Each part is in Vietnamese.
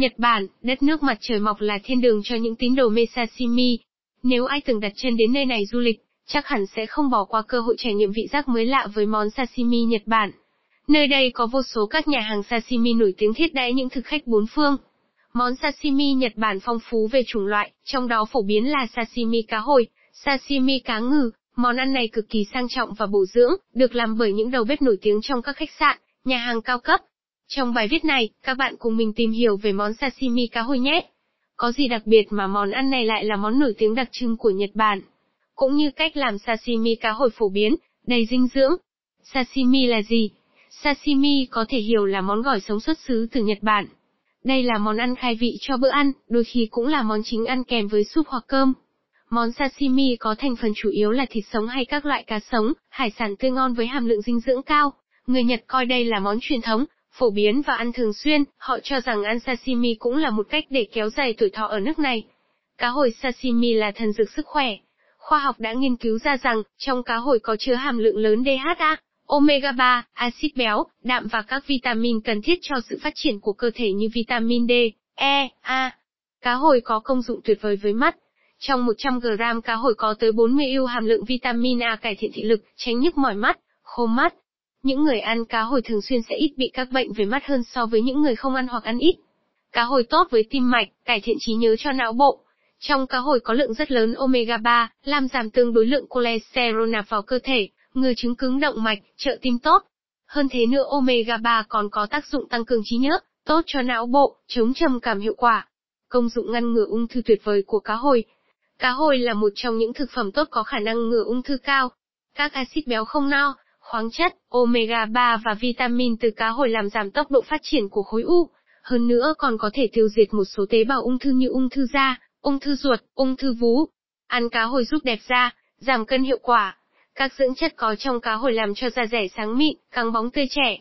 Nhật Bản, đất nước mặt trời mọc là thiên đường cho những tín đồ mê sashimi. Nếu ai từng đặt chân đến nơi này du lịch, chắc hẳn sẽ không bỏ qua cơ hội trải nghiệm vị giác mới lạ với món sashimi Nhật Bản. Nơi đây có vô số các nhà hàng sashimi nổi tiếng thiết đãi những thực khách bốn phương. Món sashimi Nhật Bản phong phú về chủng loại, trong đó phổ biến là sashimi cá hồi, sashimi cá ngừ. Món ăn này cực kỳ sang trọng và bổ dưỡng, được làm bởi những đầu bếp nổi tiếng trong các khách sạn, nhà hàng cao cấp. Trong bài viết này, các bạn cùng mình tìm hiểu về món sashimi cá hồi nhé. Có gì đặc biệt mà món ăn này lại là món nổi tiếng đặc trưng của Nhật Bản? Cũng như cách làm sashimi cá hồi phổ biến, đầy dinh dưỡng. Sashimi là gì? Sashimi có thể hiểu là món gỏi sống xuất xứ từ Nhật Bản. Đây là món ăn khai vị cho bữa ăn, đôi khi cũng là món chính ăn kèm với súp hoặc cơm. Món sashimi có thành phần chủ yếu là thịt sống hay các loại cá sống, hải sản tươi ngon với hàm lượng dinh dưỡng cao. Người Nhật coi đây là món truyền thống, phổ biến và ăn thường xuyên, họ cho rằng ăn sashimi cũng là một cách để kéo dài tuổi thọ ở nước này. Cá hồi sashimi là thần dược sức khỏe. Khoa học đã nghiên cứu ra rằng, trong cá hồi có chứa hàm lượng lớn DHA, omega 3, axit béo, đạm và các vitamin cần thiết cho sự phát triển của cơ thể như vitamin D, E, A. Cá hồi có công dụng tuyệt vời với mắt. Trong 100 g cá hồi có tới 40 ưu hàm lượng vitamin A cải thiện thị lực, tránh nhức mỏi mắt, khô mắt. Những người ăn cá hồi thường xuyên sẽ ít bị các bệnh về mắt hơn so với những người không ăn hoặc ăn ít. Cá hồi tốt với tim mạch, cải thiện trí nhớ cho não bộ. Trong cá hồi có lượng rất lớn omega 3, làm giảm tương đối lượng cholesterol nạp vào cơ thể, ngừa chứng cứng động mạch, trợ tim tốt. Hơn thế nữa omega 3 còn có tác dụng tăng cường trí nhớ, tốt cho não bộ, chống trầm cảm hiệu quả. Công dụng ngăn ngừa ung thư tuyệt vời của cá hồi. Cá hồi là một trong những thực phẩm tốt có khả năng ngừa ung thư cao. Các axit béo không no, khoáng chất, omega 3 và vitamin từ cá hồi làm giảm tốc độ phát triển của khối u. Hơn nữa còn có thể tiêu diệt một số tế bào ung thư như ung thư da, ung thư ruột, ung thư vú. Ăn cá hồi giúp đẹp da, giảm cân hiệu quả. Các dưỡng chất có trong cá hồi làm cho da rẻ sáng mịn, căng bóng tươi trẻ.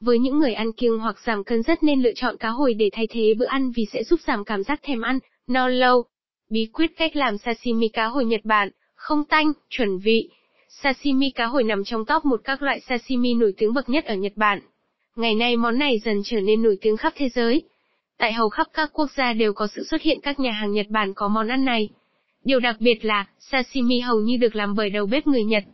Với những người ăn kiêng hoặc giảm cân rất nên lựa chọn cá hồi để thay thế bữa ăn vì sẽ giúp giảm cảm giác thèm ăn, no lâu. Bí quyết cách làm sashimi cá hồi Nhật Bản, không tanh, chuẩn vị. Sashimi cá hồi nằm trong top một các loại sashimi nổi tiếng bậc nhất ở Nhật Bản. Ngày nay món này dần trở nên nổi tiếng khắp thế giới. Tại hầu khắp các quốc gia đều có sự xuất hiện các nhà hàng Nhật Bản có món ăn này. Điều đặc biệt là, sashimi hầu như được làm bởi đầu bếp người Nhật.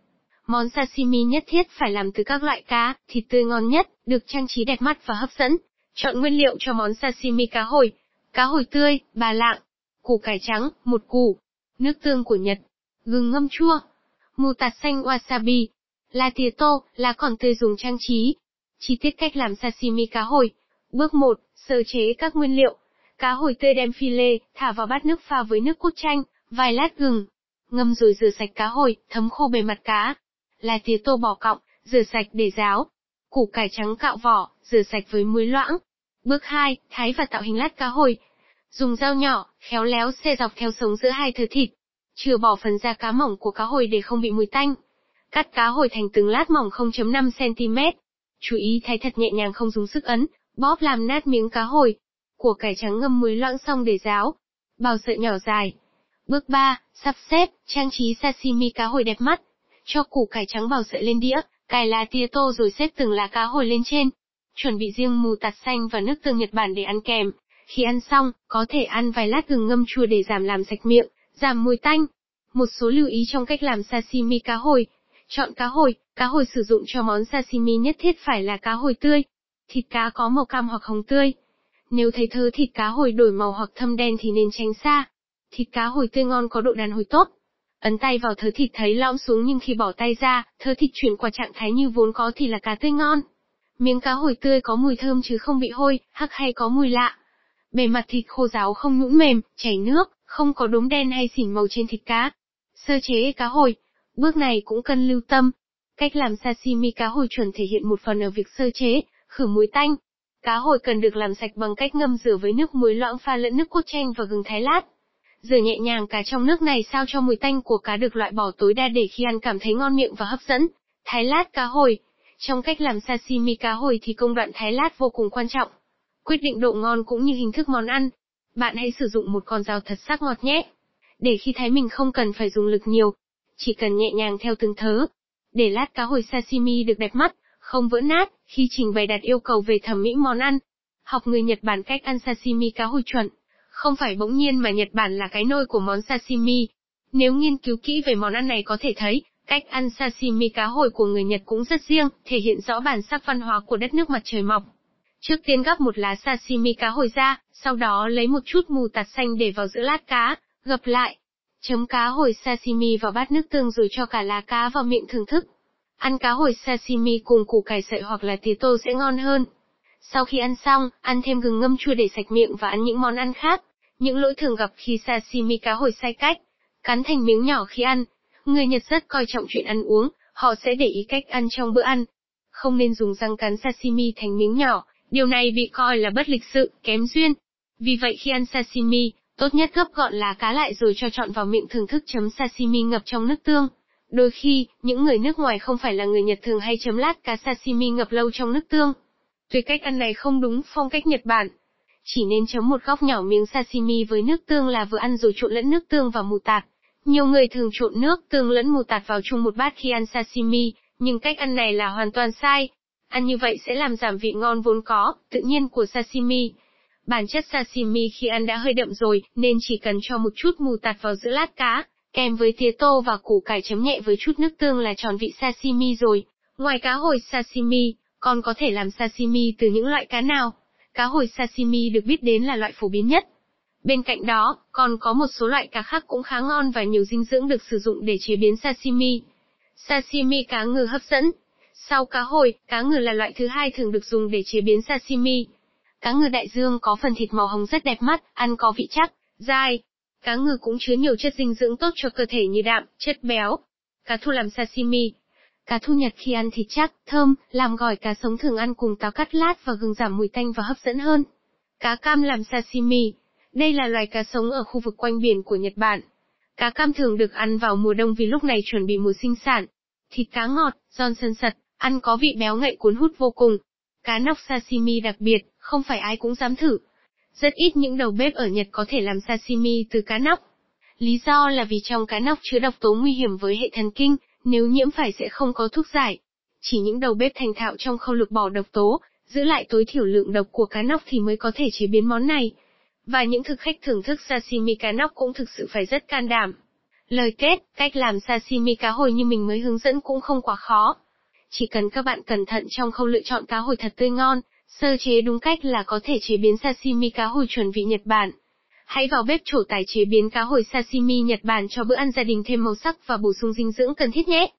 Món sashimi nhất thiết phải làm từ các loại cá, thịt tươi ngon nhất, được trang trí đẹp mắt và hấp dẫn. Chọn nguyên liệu cho món sashimi cá hồi. Cá hồi tươi, bà lạng. Củ cải trắng, một củ. Nước tương của Nhật. Gừng ngâm chua. Mù tạt xanh wasabi. lá tía tô, lá còn tươi dùng trang trí. Chi tiết cách làm sashimi cá hồi. Bước 1, sơ chế các nguyên liệu. Cá hồi tươi đem phi lê, thả vào bát nước pha với nước cốt chanh, vài lát gừng. Ngâm rồi rửa sạch cá hồi, thấm khô bề mặt cá. Lá tía tô bỏ cọng, rửa sạch để ráo. Củ cải trắng cạo vỏ, rửa sạch với muối loãng. Bước 2, thái và tạo hình lát cá hồi. Dùng dao nhỏ, khéo léo xe dọc theo sống giữa hai thớ thịt. Chừa bỏ phần da cá mỏng của cá hồi để không bị mùi tanh. Cắt cá hồi thành từng lát mỏng 0.5cm. Chú ý thái thật nhẹ nhàng không dùng sức ấn, bóp làm nát miếng cá hồi. Của cải trắng ngâm muối loãng xong để ráo. Bào sợi nhỏ dài. Bước 3, sắp xếp, trang trí sashimi cá hồi đẹp mắt. Cho củ cải trắng bào sợi lên đĩa, cài lá tía tô rồi xếp từng lá cá hồi lên trên. Chuẩn bị riêng mù tạt xanh và nước tương Nhật Bản để ăn kèm. Khi ăn xong, có thể ăn vài lát gừng ngâm chua để giảm làm sạch miệng, giảm mùi tanh. Một số lưu ý trong cách làm sashimi cá hồi. Chọn cá hồi, cá hồi sử dụng cho món sashimi nhất thiết phải là cá hồi tươi. Thịt cá có màu cam hoặc hồng tươi. Nếu thấy thớ thịt cá hồi đổi màu hoặc thâm đen thì nên tránh xa. Thịt cá hồi tươi ngon có độ đàn hồi tốt. Ấn tay vào thớ thịt thấy lõm xuống nhưng khi bỏ tay ra, thớ thịt chuyển qua trạng thái như vốn có thì là cá tươi ngon. Miếng cá hồi tươi có mùi thơm chứ không bị hôi, hắc hay có mùi lạ. Bề mặt thịt khô ráo không nhũn mềm, chảy nước, không có đốm đen hay xỉn màu trên thịt cá. Sơ chế cá hồi. Bước này cũng cần lưu tâm. Cách làm sashimi cá hồi chuẩn thể hiện một phần ở việc sơ chế, khử muối tanh. Cá hồi cần được làm sạch bằng cách ngâm rửa với nước muối loãng pha lẫn nước cốt chanh và gừng thái lát. Rửa nhẹ nhàng cá trong nước này sao cho mùi tanh của cá được loại bỏ tối đa để khi ăn cảm thấy ngon miệng và hấp dẫn. Thái lát cá hồi. Trong cách làm sashimi cá hồi thì công đoạn thái lát vô cùng quan trọng. Quyết định độ ngon cũng như hình thức món ăn. Bạn hãy sử dụng một con dao thật sắc ngọt nhé. Để khi thái mình không cần phải dùng lực nhiều. Chỉ cần nhẹ nhàng theo từng thớ. Để lát cá hồi sashimi được đẹp mắt, không vỡ nát, khi trình bày đặt yêu cầu về thẩm mỹ món ăn. Học người Nhật Bản cách ăn sashimi cá hồi chuẩn. Không phải bỗng nhiên mà Nhật Bản là cái nôi của món sashimi. Nếu nghiên cứu kỹ về món ăn này có thể thấy, cách ăn sashimi cá hồi của người Nhật cũng rất riêng, thể hiện rõ bản sắc văn hóa của đất nước mặt trời mọc. Trước tiên gắp một lá sashimi cá hồi ra, sau đó lấy một chút mù tạt xanh để vào giữa lát cá, gập lại. Chấm cá hồi sashimi vào bát nước tương rồi cho cả lá cá vào miệng thưởng thức. Ăn cá hồi sashimi cùng củ cải sợi hoặc là tía tô sẽ ngon hơn. Sau khi ăn xong, ăn thêm gừng ngâm chua để sạch miệng và ăn những món ăn khác. Những lỗi thường gặp khi sashimi cá hồi sai cách. Cắn thành miếng nhỏ khi ăn. Người Nhật rất coi trọng chuyện ăn uống, họ sẽ để ý cách ăn trong bữa ăn. Không nên dùng răng cắn sashimi thành miếng nhỏ, điều này bị coi là bất lịch sự, kém duyên. Vì vậy khi ăn sashimi, tốt nhất gấp gọn lá cá lại rồi cho chọn vào miệng thưởng thức chấm sashimi ngập trong nước tương. Đôi khi, những người nước ngoài không phải là người Nhật thường hay chấm lát cá sashimi ngập lâu trong nước tương. Tuy cách ăn này không đúng phong cách Nhật Bản. Chỉ nên chấm một góc nhỏ miếng sashimi với nước tương là vừa ăn rồi trộn lẫn nước tương và mù tạt. Nhiều người thường trộn nước tương lẫn mù tạt vào chung một bát khi ăn sashimi, nhưng cách ăn này là hoàn toàn sai. Ăn như vậy sẽ làm giảm vị ngon vốn có, tự nhiên của sashimi. Bản chất sashimi khi ăn đã hơi đậm rồi, nên chỉ cần cho một chút mù tạt vào giữa lát cá, kèm với tía tô và củ cải chấm nhẹ với chút nước tương là tròn vị sashimi rồi. Ngoài cá hồi sashimi, còn có thể làm sashimi từ những loại cá nào? Cá hồi sashimi được biết đến là loại phổ biến nhất. Bên cạnh đó, còn có một số loại cá khác cũng khá ngon và nhiều dinh dưỡng được sử dụng để chế biến sashimi. Sashimi cá ngừ hấp dẫn. Sau cá hồi, cá ngừ là loại thứ hai thường được dùng để chế biến sashimi. Cá ngừ đại dương có phần thịt màu hồng rất đẹp mắt, ăn có vị chắc, dai. Cá ngừ cũng chứa nhiều chất dinh dưỡng tốt cho cơ thể như đạm, chất béo. Cá thu làm sashimi, Cá thu nhật khi ăn thịt chắc, thơm, làm gỏi cá sống thường ăn cùng táo cắt lát và gừng giảm mùi tanh và hấp dẫn hơn. Cá cam làm sashimi. Đây là loài cá sống ở khu vực quanh biển của Nhật Bản. Cá cam thường được ăn vào mùa đông vì lúc này chuẩn bị mùa sinh sản. Thịt cá ngọt, giòn sần sật, ăn có vị béo ngậy cuốn hút vô cùng. Cá nóc sashimi đặc biệt, không phải ai cũng dám thử. Rất ít những đầu bếp ở Nhật có thể làm sashimi từ cá nóc. Lý do là vì trong cá nóc chứa độc tố nguy hiểm với hệ thần kinh, nếu nhiễm phải sẽ không có thuốc giải. Chỉ những đầu bếp thành thạo trong khâu lược bỏ độc tố, giữ lại tối thiểu lượng độc của cá nóc thì mới có thể chế biến món này. Và những thực khách thưởng thức sashimi cá nóc cũng thực sự phải rất can đảm. Lời kết, cách làm sashimi cá hồi như mình mới hướng dẫn cũng không quá khó. Chỉ cần các bạn cẩn thận trong khâu lựa chọn cá hồi thật tươi ngon, sơ chế đúng cách là có thể chế biến sashimi cá hồi chuẩn vị Nhật Bản. Hãy vào bếp trổ tài chế biến cá hồi sashimi Nhật Bản cho bữa ăn gia đình thêm màu sắc và bổ sung dinh dưỡng cần thiết nhé.